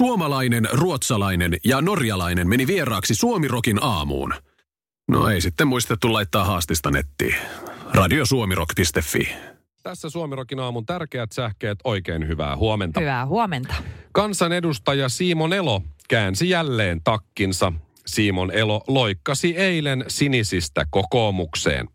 Suomalainen, ruotsalainen ja norjalainen meni vieraaksi Suomirokin aamuun. No ei sitten muistettu laittaa haastista nettiin. Radiosuomirok.fi. Tässä Suomirokin aamun tärkeät sähkeet. Oikein hyvää huomenta. Hyvää huomenta. Kansanedustaja Siimon Elo käänsi jälleen takkinsa. Siimon Elo loikkasi eilen sinisistä kokoomukseen.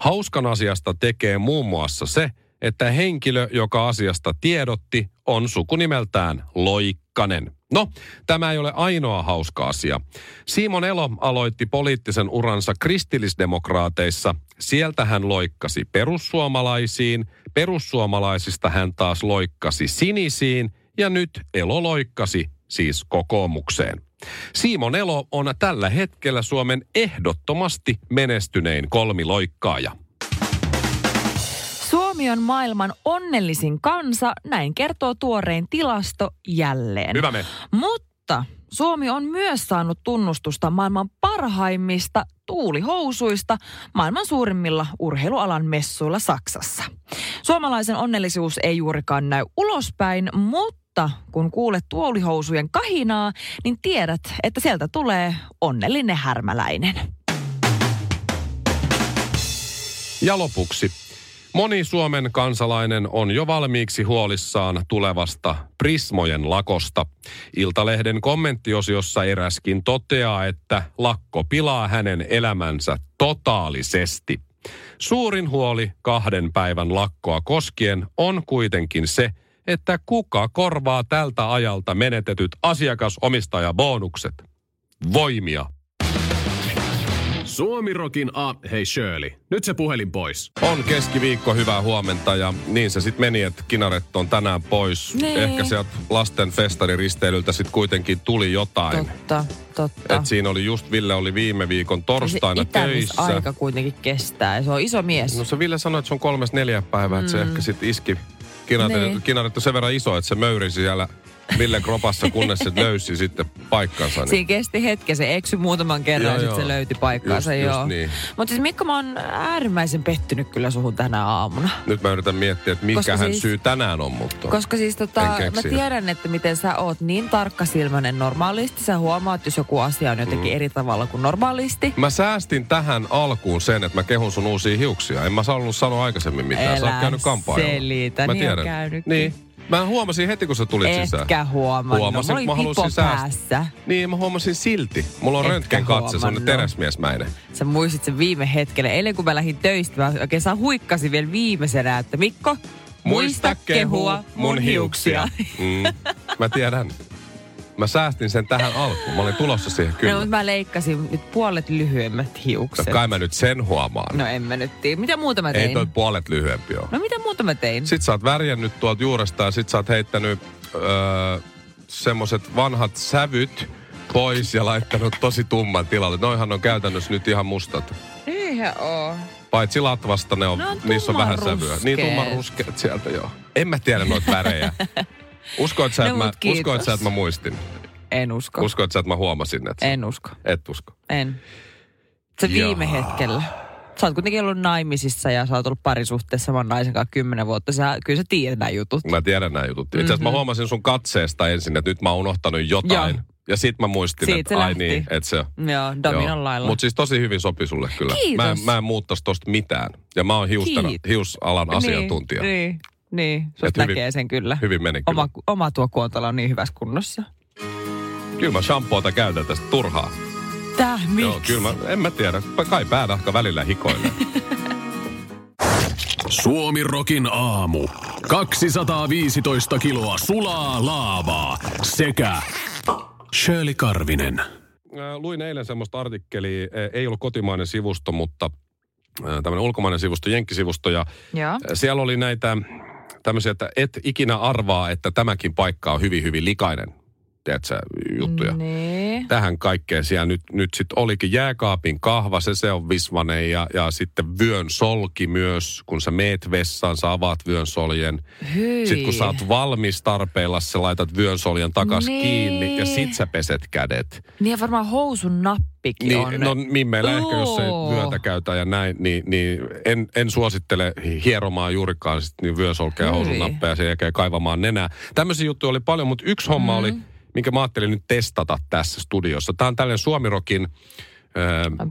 Hauskan asiasta tekee muun muassa se, että henkilö, joka asiasta tiedotti, on sukunimeltään Loikkanen. No, tämä ei ole ainoa hauska asia. Simon Elo aloitti poliittisen uransa kristillisdemokraateissa. Sieltä hän loikkasi perussuomalaisiin, perussuomalaisista hän taas loikkasi sinisiin ja nyt Elo loikkasi siis kokoomukseen. Simon Elo on tällä hetkellä Suomen ehdottomasti menestynein kolmiloikkaaja. Suomi on maailman onnellisin kansa, näin kertoo tuorein tilasto jälleen. Hyvä me. Mutta Suomi on myös saanut tunnustusta maailman parhaimmista tuulihousuista maailman suurimmilla urheilualan messuilla Saksassa. Suomalaisen onnellisuus ei juurikaan näy ulospäin, mutta kun kuulet tuulihousujen kahinaa, niin tiedät, että sieltä tulee onnellinen härmäläinen. Ja lopuksi Moni Suomen kansalainen on jo valmiiksi huolissaan tulevasta Prismojen lakosta. Iltalehden kommenttiosiossa eräskin toteaa, että lakko pilaa hänen elämänsä totaalisesti. Suurin huoli kahden päivän lakkoa koskien on kuitenkin se, että kuka korvaa tältä ajalta menetetyt asiakasomistajabonukset. Voimia Suomirokin a... Hei Shirley, nyt se puhelin pois. On keskiviikko, hyvää huomenta ja niin se sitten meni, että kinaret on tänään pois. Nee. Ehkä sieltä lasten festariristeilyltä sitten kuitenkin tuli jotain. Totta, totta. Et siinä oli just, Ville oli viime viikon torstaina se töissä. aika kuitenkin kestää. Se on iso mies. No se Ville sanoi, että se on kolmes neljä päivää, että se ehkä sitten iski. Kinaret, Niin. kinaret on sen verran iso, että se möyrisi siellä Ville kropassa, kunnes se löysi sitten paikkansa. Niin. Siinä kesti hetken, se eksy muutaman kerran Joo, ja sitten se löyti paikkaansa. Just- just joo. niin. Mutta siis Mikko, mä oon äärimmäisen pettynyt kyllä suhun tänä aamuna. Nyt mä yritän miettiä, että Koska mikähän siis- syy tänään on, mutta... Koska siis tota, mä tiedän, että miten sä oot niin tarkkasilmäinen normaalisti. Sä huomaat, jos joku asia on jotenkin Mm. eri tavalla kuin normaalisti. Mä säästin tähän alkuun sen, että mä kehun sun uusia hiuksia. En mä halunnut sanoa aikaisemmin mitään. Sä oot käynyt kampaajalla. selitä, mä niin on tiedän. Niin. Mä huomasin heti, kun sä tulit sisään. Etkä huomannut. Huomasin, Mulla mä oli halusin pipo säästää. päässä. Niin, mä huomasin silti. Mulla on Etkä röntgen katse, semmonen huomannut. teräsmiesmäinen. Sä muistit sen viime hetkellä. Eilen kun mä lähdin töistä, mä oikein saa huikkasin vielä viimeisenä, että Mikko, muista kehua mun hiuksia. Mm, mä tiedän. Mä säästin sen tähän alkuun. Mä olin tulossa siihen No, kyllä. mutta mä leikkasin nyt puolet lyhyemmät hiukset. No, kai mä nyt sen huomaan. No en mä nyt tiedä. Mitä muuta mä tein? Ei toi puolet lyhyempi ole. No mitä muuta mä tein? Sit sä oot värjännyt tuolta juuresta ja sit sä oot heittänyt öö, semmoset vanhat sävyt pois ja laittanut tosi tumman tilalle. Noihan on käytännössä nyt ihan mustat. Eihän oo. Paitsi latvasta ne on, Ne on niissä on vähän sävyä. tummanruskeat. Niin tumman ruskeat sieltä joo. En mä tiedä noita värejä. Uskoit sä, No että mä, uskoit sä, että mä muistin? En usko. Uskoit sä, että mä huomasin, että En usko. et usko? En. Se Jaa. viime hetkellä. Sä oot kuitenkin ollut naimisissa ja sä oot ollut parisuhteessa saman naisen kanssa kymmenen vuotta. Sä, kyllä sä tiedät nämä jutut. Mä tiedän nämä jutut. Itse asiassa mä huomasin sun katseesta ensin, että nyt mä oon unohtanut jotain. Joo. Ja sit mä muistin, Siitä että se ai lähti. niin, että se Joo, Dominon lailla. Mutta siis tosi hyvin sopi sulle kyllä. Kiitos. Mä, en- mä en muuttais tosta mitään. Ja mä oon hiustana, Kiitos. hiusalan asiantuntija. Niin, niin. Susta Et hyvin- näkee sen kyllä. Hyvin meni kyllä. Oma, oma tuo kuontalo on niin hyvässä kunnossa. Kyllä mä shampoota käytän tästä turhaa. Tää, miksi? Joo, kyllä mä, en mä tiedä. Kai päänahka välillä hikoilee. Suomirokin aamu. 215 kiloa sulaa laavaa sekä Shirley Karvinen. Äh, Luin eilen semmoista artikkelia, äh, ei ollut kotimainen sivusto, mutta tämmöinen ulkomainen sivusto, jenkkisivusto. Ja Joo. äh, siellä oli näitä tämmöisiä, että et ikinä arvaa, että tämäkin paikka on hyvin, hyvin likainen. Tiedätkö, juttuja. Niin. tähän kaikkeen siellä nyt, nyt sitten olikin jääkaapin kahva, se se on visvanen ja, ja sitten vyön solki myös, kun sä meet vessaan, sä avaat vyön soljen. Sitten kun sä oot valmis tarpeilla, sä laitat vyön soljen takas Niin. kiinni ja sit sä peset kädet. Niin ja varmaan housun nappikin Niin, on. no mimmeillä ehkä, jos ei vyötä käytä ja näin, niin, niin en, en suosittele hieromaan juurikaan sit niin vyösolkea housun nappeja ja sen jälkeen kaivamaan nenää. Tämmöisiä juttuja oli paljon, mutta yksi homma Mm. oli, minkä mä ajattelin nyt testata tässä studiossa. Tämä on tällainen Suomirokin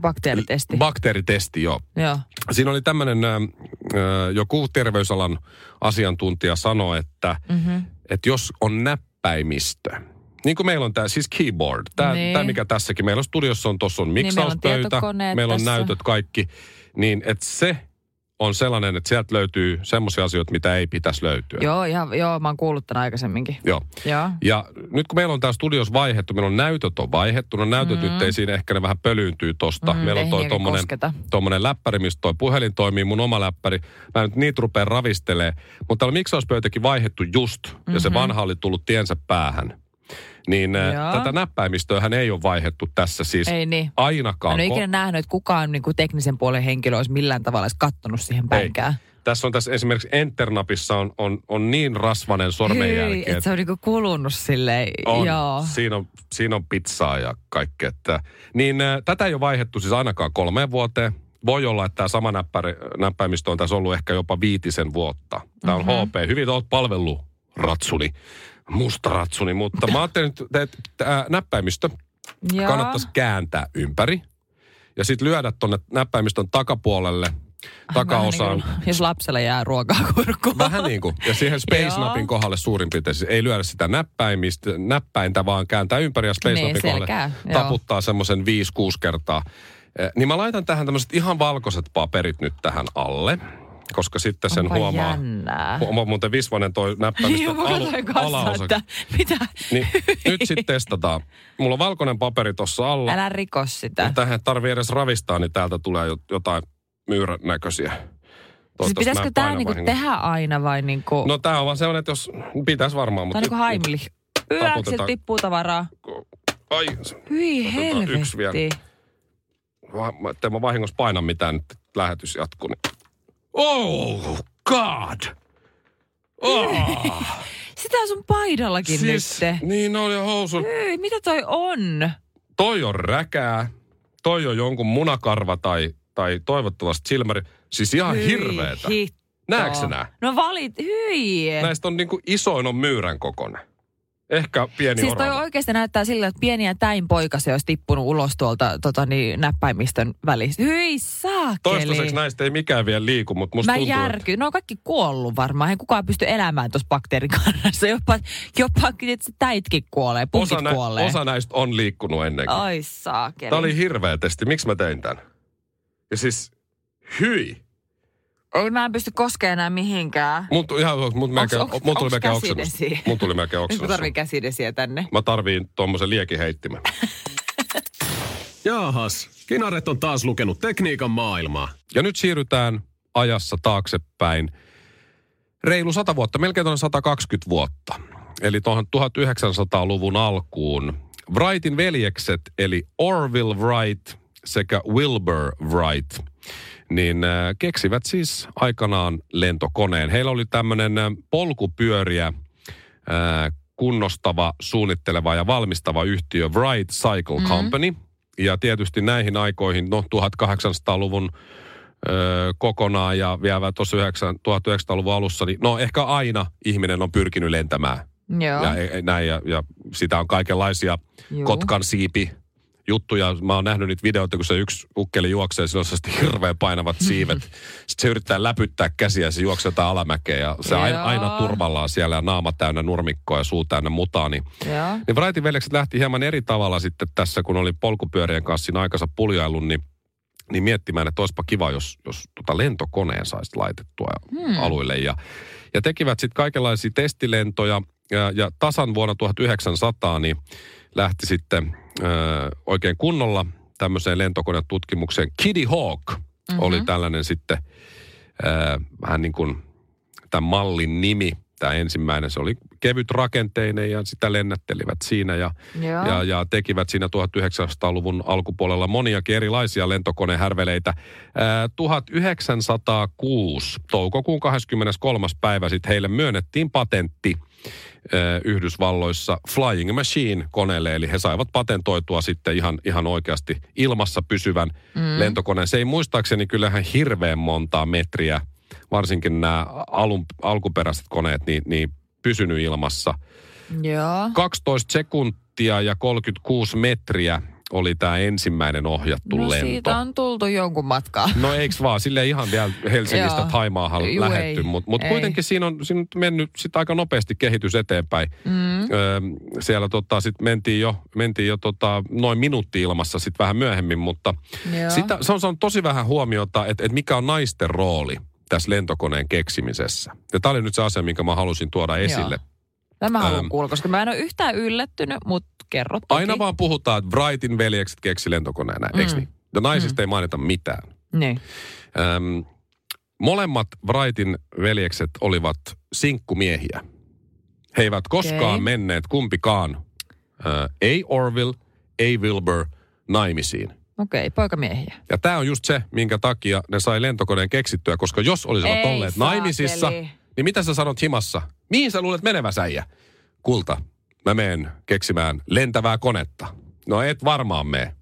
Bakteeritesti. bakteeritesti, joo. Joo. Siinä oli tämmöinen, joku terveysalan asiantuntija sanoi, että, Mm-hmm. että jos on näppäimistö, niin kuin meillä on tämä siis keyboard, tämä, Niin. tämä mikä tässäkin, meillä on studiossa on, tuossa on meillä on miksauspöytä, tietokoneet meillä on tässä. näytöt kaikki, niin että se on sellainen, että sieltä löytyy semmoisia asioita, mitä ei pitäisi löytyä. Joo, ihan, joo, mä oon kuullut tämän aikaisemminkin. Joo. Joo. Ja nyt kun meillä on tämä studios vaihettu, meillä on näytöt on vaihettu, no näytöt mm. nyt ei siinä ehkä ne vähän pölyyntyy tosta. Mm, meillä on toi tommonen, kosketa. tommonen läppäri, mistä toi puhelin toimii, mun oma läppäri. Mä nyt niitä rupean ravistelee. Mutta täällä miksauspöytäkin vaihettu just, mm-hmm. ja se vanha oli tullut tiensä päähän. Niin ä, Joo. tätä näppäimistöähän ei ole vaihettu tässä siis Ei niin. Mä ainakaan. en ole ikinä nähnyt, että kukaan niin kuin teknisen puolen henkilö olisi millään tavalla kattonut siihen päinkään. Tässä on tässä esimerkiksi Enter-napissa on, on, on niin rasvanen sormenjälki, että se on niin kuin kulunut silleen. On. Joo. Siinä on, siinä on pizzaa ja kaikkea. Että, niin äh, tätä ei ole vaihdettu siis ainakaan kolmeen vuoteen. Voi olla, että tämä sama näppäri, näppäimistö on tässä ollut ehkä jopa viitisen vuotta. Tämä on Mhm. HP. Hyvin olet palvellut ratsuni, musta ratsuni, mutta mä ajattelin, että tämä näppäimistö Joo. kannattaisi kääntää ympäri. Ja sitten lyödä tuonne näppäimistön takapuolelle, takaosaan. Vähän niin kuin, jos lapselle jää ruokaa kurkkuun. Vähän niin kuin. Ja siihen Space-napin Joo. kohdalle suurin piirtein. Siis ei lyödä sitä näppäimistä, näppäintä, vaan kääntää ympäri ja Space-napin Niin, kohdalle selkää, taputtaa semmoisen 5-6 kertaa. Eh, Niin mä laitan tähän tämmöiset ihan valkoiset paperit nyt tähän alle, koska sitten sen Onpa huomaa. jännää. Huomaa muuten visvanen toi näppäimistö Joo, mä alu, katsoin kanssa, alaosa. että mitä? Niin, nyt sitten testataan. Mulla on valkoinen paperi tuossa alla. Älä riko sitä. Tähän tarvii edes ravistaa, niin täältä tulee jo- jotain myyrän näköisiä. Siis pitäisikö tämä niinku tehdä aina vai niinku... No tää on vaan sellainen, että jos pitäisi varmaan, mutta... Tämä on niinku haimli. Taputetaan. tippuu tavaraa. Ai, Hyi Otetaan yksi vielä. helvetti. mä- ettei mä vahingossa paina mitään, nyt lähetys jatkuu. Niin. Oh, God! Oh, Sitä sun paidallakin siis, nyt. niin oli housun. Hyi, mitä toi on? Toi on räkää, toi on jonkun munakarva tai, tai toivottavasti silmäri. Siis ihan Hyi hirveetä. hitto. Näetkö nää? No valit, hyi. Näistä on niinku isoin on myyrän kokoinen. Ehkä pieni Siis toi orava. oikeasti näyttää siltä, että pieniä täin poikasia olisi tippunut ulos tuolta tota, niin, näppäimistön välistä. Hyi saakeli. Toistaiseksi näistä ei mikään vielä liiku, mutta musta Mä tuntuu, että järky. Ne on kaikki kuollut varmaan. Ei kukaan pysty elämään tuossa bakteerikannassa. Jopa, jopa että täitkin kuolee, punkit osa, nä- kuolee. osa näistä on liikkunut ennenkin. Ai saakeli. Tämä oli hirveä testi. Miksi mä tein tämän? Ja siis, hyi. Ei, mä en pysty koskemaan enää mihinkään. Mun, tu- ihan, mun, melkein, onks- mun tuli melkein oksennus. Mun tuli melkein Nyt mä oksennus. tarvii käsidesiä tänne. Mä tarviin tuommoisen liekiheittimen. Jaahas, Kinaret on taas lukenut tekniikan maailmaa. Ja nyt siirrytään ajassa taaksepäin. Reilu 100 vuotta, melkein tuonne 120 vuotta. Eli tuohon 1900-luvun alkuun. Wrightin veljekset, eli Orville Wright sekä Wilbur Wright, niin äh, keksivät siis aikanaan lentokoneen. Heillä oli tämmöinen äh, polkupyöriä äh, kunnostava, suunnitteleva ja valmistava yhtiö Wright Cycle Company. Ja tietysti näihin aikoihin, no 1800-luvun ö, kokonaan ja vielä tuossa 1900-luvun alussa, niin no ehkä aina ihminen on pyrkinyt lentämään. Joo. Ja, e- e- näin, ja, ja sitä on kaikenlaisia Juu. kotkan siipi juttuja. Mä oon nähnyt niitä videoita, kun se yksi ukkeli juoksee, sillä on hirveän painavat siivet. Sitten se yrittää läpyttää käsiä ja se juoksee jotain alamäkeä ja se aina, aina turvallaan siellä ja naama täynnä nurmikkoa ja suu täynnä mutaa. Niin Joo. niin veljekset lähti hieman eri tavalla sitten tässä, kun oli polkupyörien kanssa siinä aikansa puljailun, niin, niin miettimään, että olisipa kiva, jos, jos tota lentokoneen saisi laitettua hmm. aluille. Ja, ja tekivät sitten kaikenlaisia testilentoja, ja, ja tasan vuonna 1900 niin lähti sitten oikein kunnolla tämmöiseen lentokonetutkimukseen. Kitty Hawk mm-hmm. oli tällainen sitten ö, vähän niin kuin tämän mallin nimi, tämä ensimmäinen. Se oli kevyt rakenteinen ja sitä lennättelivät siinä ja, Joo. ja, ja tekivät siinä 1900-luvun alkupuolella moniakin erilaisia lentokonehärveleitä. Ää, 1906 toukokuun 23. päivä sitten heille myönnettiin patentti ää, Yhdysvalloissa Flying Machine-koneelle, eli he saivat patentoitua sitten ihan, ihan oikeasti ilmassa pysyvän mm. lentokoneen. Se ei muistaakseni kyllähän hirveän montaa metriä, varsinkin nämä alun, alkuperäiset koneet, niin, niin pysynyt ilmassa. Joo. 12 sekuntia ja 36 metriä oli tämä ensimmäinen ohjattu No lento. siitä on tultu jonkun matkaa. No eiks vaan, sille ihan vielä Helsingistä. Taimaahan Juu, lähetty, mutta mut kuitenkin siinä on, siinä on mennyt sit aika nopeasti kehitys eteenpäin. Mm. Öö, siellä tota, sit mentiin jo, mentiin jo tota, noin minuutti ilmassa sit vähän myöhemmin, mutta Joo. sitä, se on saanut tosi vähän huomiota, että et mikä on naisten rooli tässä lentokoneen keksimisessä. Ja tämä oli nyt se asia, minkä mä halusin tuoda esille. Tämä haluan Ähm. kuulla, koska mä en ole yhtään yllättynyt, mutta kerro toki. Aina vaan puhutaan, että Wrightin veljekset keksi lentokoneen näin, mm. eikö niin? Ja naisista mm. ei mainita mitään. Niin. Öm, molemmat Wrightin veljekset olivat sinkkumiehiä. He eivät koskaan Okei. menneet kumpikaan, ö, ei Orville, ei Wilbur, naimisiin. Okei, okay, poikamiehiä. Ja tämä on just se, minkä takia ne sai lentokoneen keksittyä, koska jos olisivat Ei olleet saakeli. naimisissa, niin mitä sä sanot himassa? Mihin sä luulet menevä äijä? Kulta, mä meen keksimään lentävää konetta. No et varmaan mene.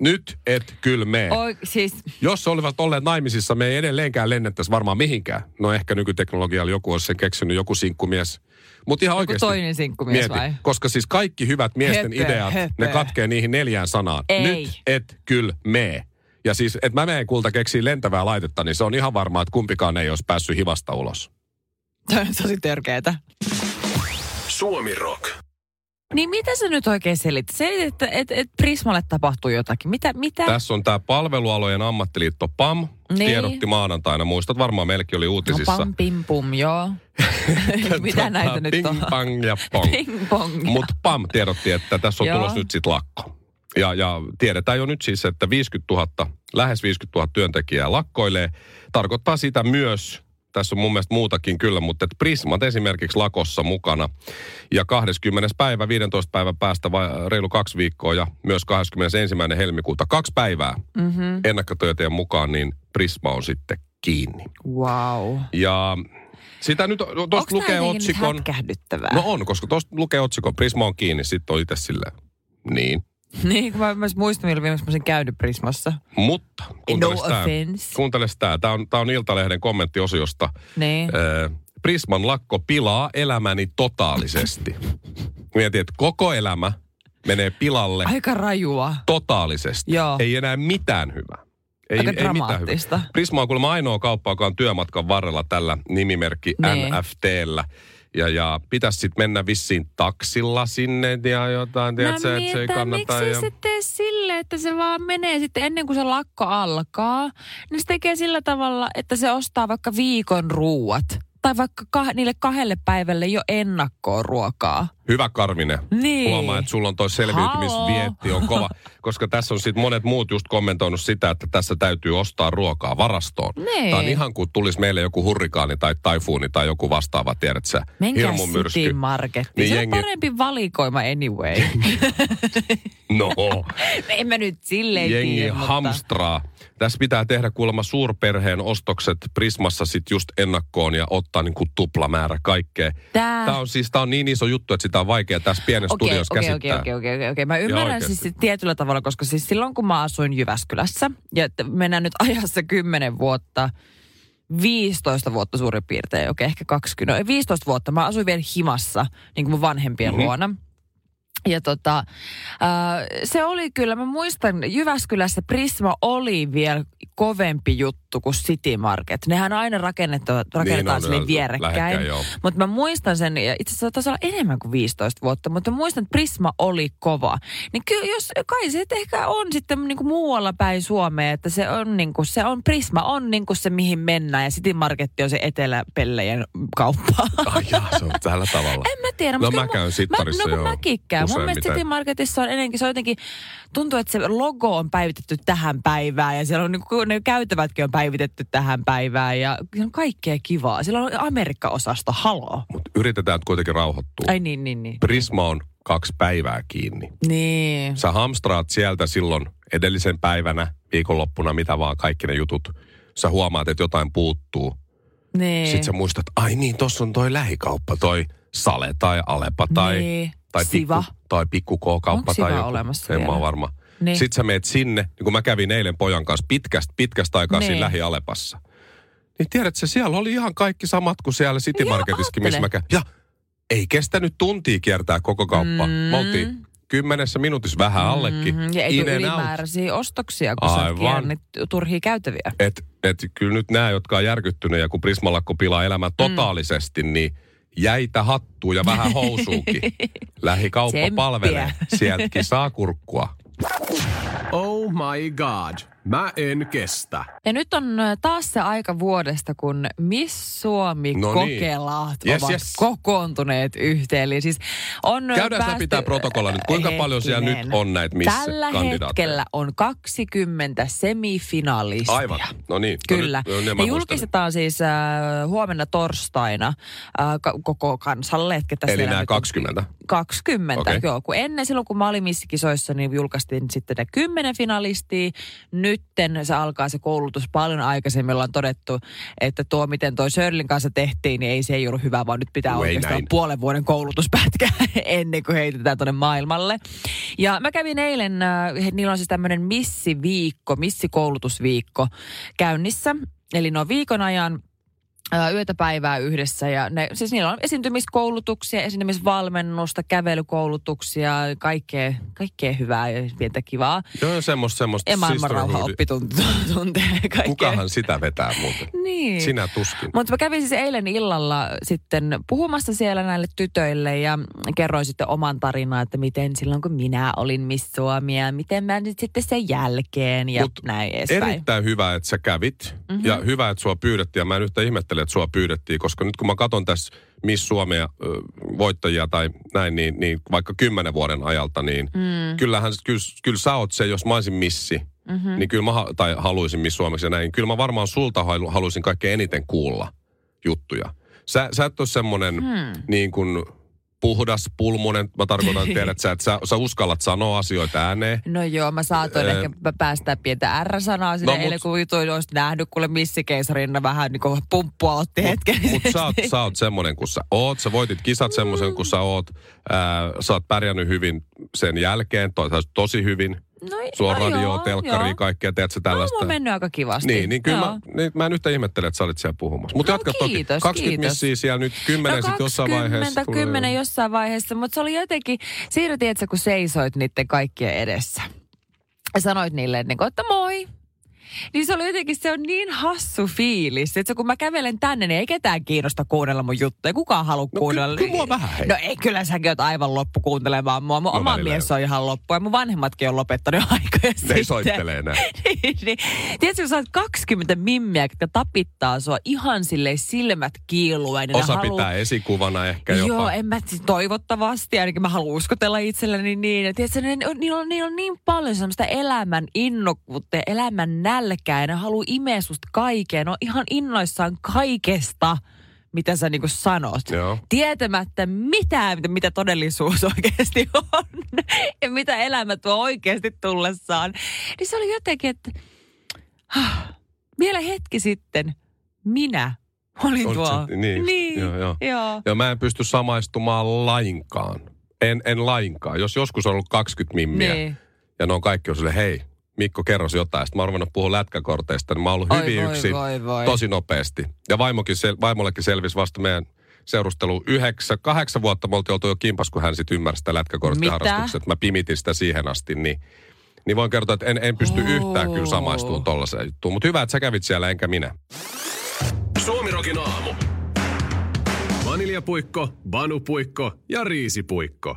Nyt et kyllä mene. Oi, siis, Jos olivat olleet naimisissa, me ei edelleenkään lennettäisi varmaan mihinkään. No ehkä nykyteknologialla joku olisi sen keksinyt, joku sinkkumies. Mutta ihan joku oikeasti toinen sinkkumies mieti, vai? koska siis kaikki hyvät miesten Höpö, ideat, höpö. ne katkee niihin neljään sanaan. Ei. Nyt et kyllä mee. Ja siis, että mä meen kulta keksiä lentävää laitetta, niin se on ihan varmaa, että kumpikaan ei olisi päässyt hivasta ulos. Se on tosi törkeetä. Suomi Rock. Niin mitä sä nyt oikein selitit? Selitit, että et, et Prismalle tapahtuu jotakin. Mitä? mitä? Tässä on tämä palvelualojen ammattiliitto PAM. Niin. Tiedotti maanantaina. Muistat varmaan, meillekin oli no, uutisissa. pam, pim, pum, joo. mitä Tota, näitä nyt ping, on? pang ja pong. Ping pong. Mutta PAM tiedotti, että tässä on Joo. tulossa nyt sitten lakko. Ja, ja tiedetään jo nyt siis, että 50 000, lähes 50 000 työntekijää lakkoilee. Tarkoittaa sitä myös, tässä on mun mielestä muutakin kyllä, mutta että Prismat esimerkiksi lakossa mukana. Ja 20. päivä, 15 päivän päästä vai, reilu kaksi viikkoa ja myös 21. helmikuuta kaksi päivää Mm-hmm. ennakkotyöteen mukaan, niin Prisma on sitten kiinni. Wow. Ja sitä nyt, tuosta lukee otsikon. No on, koska tuosta lukee otsikon, Prisma on kiinni, sitten on itse silleen, niin. Niin, kun mä myös muistan, milloin viimeksi mä olisin käynyt Prismassa. Mutta, No kuunteles tää. offense. Kuunteles tää. Tää on, tää on Iltalehden kommenttiosiosta. Niin. Ö, Prisman lakko pilaa elämäni totaalisesti. Mietin, että koko elämä menee pilalle Aika rajua. totaalisesti. Joo. Ei enää mitään hyvää. Ei, Aika ei mitään hyvää. Prisma on kuulemma ainoa kauppa, joka on työmatkan varrella tällä nimimerkki Niin. NFTllä. Ja, ja pitäisi sitten mennä vissiin taksilla sinne ja jotain, tiedätkö, että se ei kannata. miksi ja... se tee silleen, että se vaan menee sitten ennen kuin se lakko alkaa, niin se tekee sillä tavalla, että se ostaa vaikka viikon ruuat. Tai vaikka kah- niille kahdelle päivälle jo ennakkoon ruokaa. Hyvä Karvinen. Niin. Huomaa, että sulla on toi selviytymisvietti on kova. Koska tässä on sitten monet muut just kommentoinut sitä, että tässä täytyy ostaa ruokaa varastoon. Niin. Tämä on ihan kuin tulisi meille joku hurrikaani tai taifuuni tai joku vastaava, tiedät sä, Menkää hirmumyrsky. City Markettiin. Niin se jengi- on parempi valikoima anyway. No, en mä nyt silleen jengi tiedä, mutta... Tässä pitää tehdä kuulemma suurperheen ostokset Prismassa sitten just ennakkoon ja ottaa niin kuin tuplamäärä kaikkea. Tää... Tämä on siis tää on niin iso juttu, että sitä on vaikea tässä pienessä Okei, studiossa okei, käsittää. okei, okei, okei, okei. Mä ymmärrän siis tietyllä tavalla, koska siis silloin kun mä asuin Jyväskylässä, ja mennään nyt ajassa 10 vuotta, 15 vuotta suurin piirtein, okei, ehkä 20, no, 15 vuotta. Mä asuin vielä himassa, niin kuin mun vanhempien Mhm. mm-hmm. luona. Ja tota, äh, se oli kyllä, mä muistan, Jyväskylässä Prisma oli vielä kovempi juttu kuin City Market. Nehän aina rakennetaan, rakennetaan Niin on, niin, vierekkäin. Mutta mä muistan sen, ja itse asiassa taisi olla enemmän kuin 15 vuotta, mutta mä muistan, että Prisma oli kova. Niin kyllä, jos kai se ehkä on sitten niin kuin muualla päin Suomea, että se on, niin kuin, se on Prisma on niin kuin se, mihin mennään, ja City Marketti on se eteläpellejen kauppa. Ai jaa, se on tällä tavalla. En mä tiedä. No mä kyllä käyn sittarissa mä, no, joo, mäkin käyn. Mun mielestä useimmiten. City Marketissa on ennenkin, se on jotenkin, tuntuu, että se logo on päivitetty tähän päivään ja siellä on niin kuin, ne käytävätkin on päivitetty tähän päivään ja se on kaikkea kivaa. Siellä on Amerikka-osasto, haloo. Mutta yritetään nyt kuitenkin rauhoittua. Ai niin, niin, niin. Prisma on kaksi päivää kiinni. Niin. Sä hamstraat sieltä silloin edellisen päivänä, viikonloppuna, mitä vaan, kaikki ne jutut. Sä huomaat, että jotain puuttuu. Niin. Sitten sä muistat, ai niin, tossa on toi lähikauppa, toi Sale tai Alepa tai, Niin. Tai, Siva. pikku, tai pikku K-kauppa Onko tai Siva joku. olemassa en mä vielä? ole varma. Niin. Sitten sä meet sinne, niin kun mä kävin eilen pojan kanssa pitkästä, pitkästä aikaa Niin. siinä lähi-Alepassa. Niin tiedätkö, siellä oli ihan kaikki samat kuin siellä City Joo, Marketissakin, missä mä kävin. Ja ei kestänyt tuntia kiertää koko kauppa. Mm. Me oltiin kymmenessä minuutissa vähän allekin. Mm, ja ei tule and out. ylimääräisiä ostoksia, kun sä Aivan. kiernyt turhia käytäviä. Et, et kyllä nyt nämä, jotka on järkyttynyt ja kun Prismalakko pilaa elämän Mm. totaalisesti, niin jäitä hattua ja vähän housuukin. Lähikauppa palvelee. Sieltäkin saa kurkkua. Oh my god. Mä en kestä. Ja nyt on taas se aika vuodesta, kun Miss Suomi No niin. kokelaat Yes, ovat yes. kokoontuneet yhteen. Eli siis on Käydään päästy- pitää protokolla nyt. Kuinka paljon siellä Hetkinen. nyt on näitä missä Tällä hetkellä on 20 semifinalistia. Aivan. No niin. Kyllä. No nyt, no, ne julkistetaan siis äh, huomenna torstaina äh, koko kansalle. Että ketä Eli nämä nyt on. 20. 20, Okei. okay. joo. Kun ennen silloin, kun mä olin missikisoissa, niin julkaistiin sitten ne kymmenen finalistia. Nytten se alkaa se koulutus paljon aikaisemmin. Ollaan todettu, että tuo, miten toi Shirlin kanssa tehtiin, niin ei se ei ollut hyvä, vaan nyt pitää Ei oikeastaan näin. puolen vuoden koulutuspätkä ennen kuin heitetään tuonne maailmalle. Ja mä kävin eilen, äh, niillä on siis tämmöinen missiviikko, missikoulutusviikko käynnissä. Eli ne on viikon ajan yötä päivää yhdessä. Ja ne, siis niillä on esiintymiskoulutuksia, esiintymisvalmennusta, kävelykoulutuksia, kaikkea, kaikkea hyvää ja pientä kivaa. Joo, semmoista, semmoista Ja maailman rauha oppitunteja kaikkea. Kukahan sitä vetää muuten? Niin. Sinä tuskin. Mutta mä kävin siis eilen illalla sitten puhumassa siellä näille tytöille ja kerroin sitten oman tarinaa, että miten silloin kun minä olin Miss Suomi ja miten mä nyt sitten sen jälkeen ja Mut näin edespäin. Erittäin hyvä, että sä kävit. Mhm. Mm-hmm. Ja hyvä, että sua pyydettiin. Ja mä en yhtä ihmettele, että sua pyydettiin, koska nyt kun mä katson tässä Miss Suomea voittajia tai näin, niin, niin vaikka kymmenen vuoden ajalta, niin mm. kyllähän, kyllä, kyllä sä oot se, jos mä olisin missi, mm-hmm. niin kyllä mä, tai haluaisin Miss Suomeksi ja näin, kyllä mä varmaan sulta halu- haluaisin kaikkein eniten kuulla juttuja. Sä, sä et ole semmoinen Hmm. niin kuin puhdas, pulmunen, mä tarkoitan tiedät, että sä, että sä, sä uskallat sanoa asioita ääneen. No joo, mä saatoin Ö, ehkä p- päästää pientä R-sanaa sinne no mut- eilen, kun jutuin olisi nähnyt, kuule missikeisarinna vähän niin kuin pumppua otti hetken. Mutta sä oot, sä oot semmonen kuin sä oot. Sä voitit kisat semmoisen kuin sä oot. Ää, sä oot pärjännyt hyvin sen jälkeen, to, tosi hyvin. No, on no radio, joo, telkkari, joo. kaikkea, teet sä No, tällaista. on mennyt aika kivasti. niin, niin kyllä Joo. mä, niin, mä en yhtä ihmettele, että sä olit siellä puhumassa. Mutta No jatka toki. kiitos, 20 kiitos. missiä siellä nyt, 10 no, sitten jossain vaiheessa. 20, 10 jossain vaiheessa, mutta se oli jotenkin, siinä tiedätkö, kun seisoit niiden kaikkien edessä. Ja sanoit niille, että moi. Niin se oli jotenkin, se on niin hassu fiilis. Että kun mä kävelen tänne, niin ei ketään kiinnosta kuunnella mun juttuja. Kukaan halua No kuunnella. ky- kyllä mua vähän, hei. No ei, kyllä säkin oot aivan loppu kuuntelemaan mua. Mun No oma mies on ihan loppu ja mun vanhemmatkin on lopettanut aikoja Ne sitten. soittelee näin. niin, niin. Tiedätkö, kun sä oot 20 mimmiä, jotka tapittaa sua ihan silleen silmät kiiluen. ne Osa haluu- pitää esikuvana ehkä jopa. Joo, en mä siis toivottavasti, ainakin mä haluan uskotella itselleni niin. Ja tiedätkö, ne, niillä, on, niillä on niin paljon semmoista elämän innokkuutta ja elämän nälkää ja ne haluaa imeä susta kaiken. On ihan innoissaan kaikesta, mitä sä niinku sanot. Joo. Tietämättä mitään, mitä, mitä todellisuus oikeasti on ja mitä elämä tuo oikeasti tullessaan. Niin se oli jotenkin, että vielä hetki sitten minä olin Olit tuo. niin, niin. joo, joo. joo. Ja mä en pysty samaistumaan lainkaan. En, en lainkaan. Jos joskus on ollut 20 mimmiä Niin. ja ne on kaikki on silleen, hei, Mikko kerrosi jotain. Sitten mä oon ruvennut puhua lätkäkorteista, niin mä oon ollut Oi hyvin voi, yksin voi, voi. tosi nopeasti. Ja vaimokin, sel, vaimollekin selvisi vasta meidän seurustelu yhdeksän, kahdeksan vuotta me oltiin oltu jo kimpas, kun hän sitten ymmärsi sitä lätkäkorttiharrastukset. Mä pimitin sitä siihen asti, niin, niin voin kertoa, että en, en pysty Oo. yhtään kyllä samaistumaan tollaiseen juttuun. Mutta hyvä, että sä kävit siellä, enkä minä. Suomirokin aamu. Vaniljapuikko, banupuikko ja riisipuikko.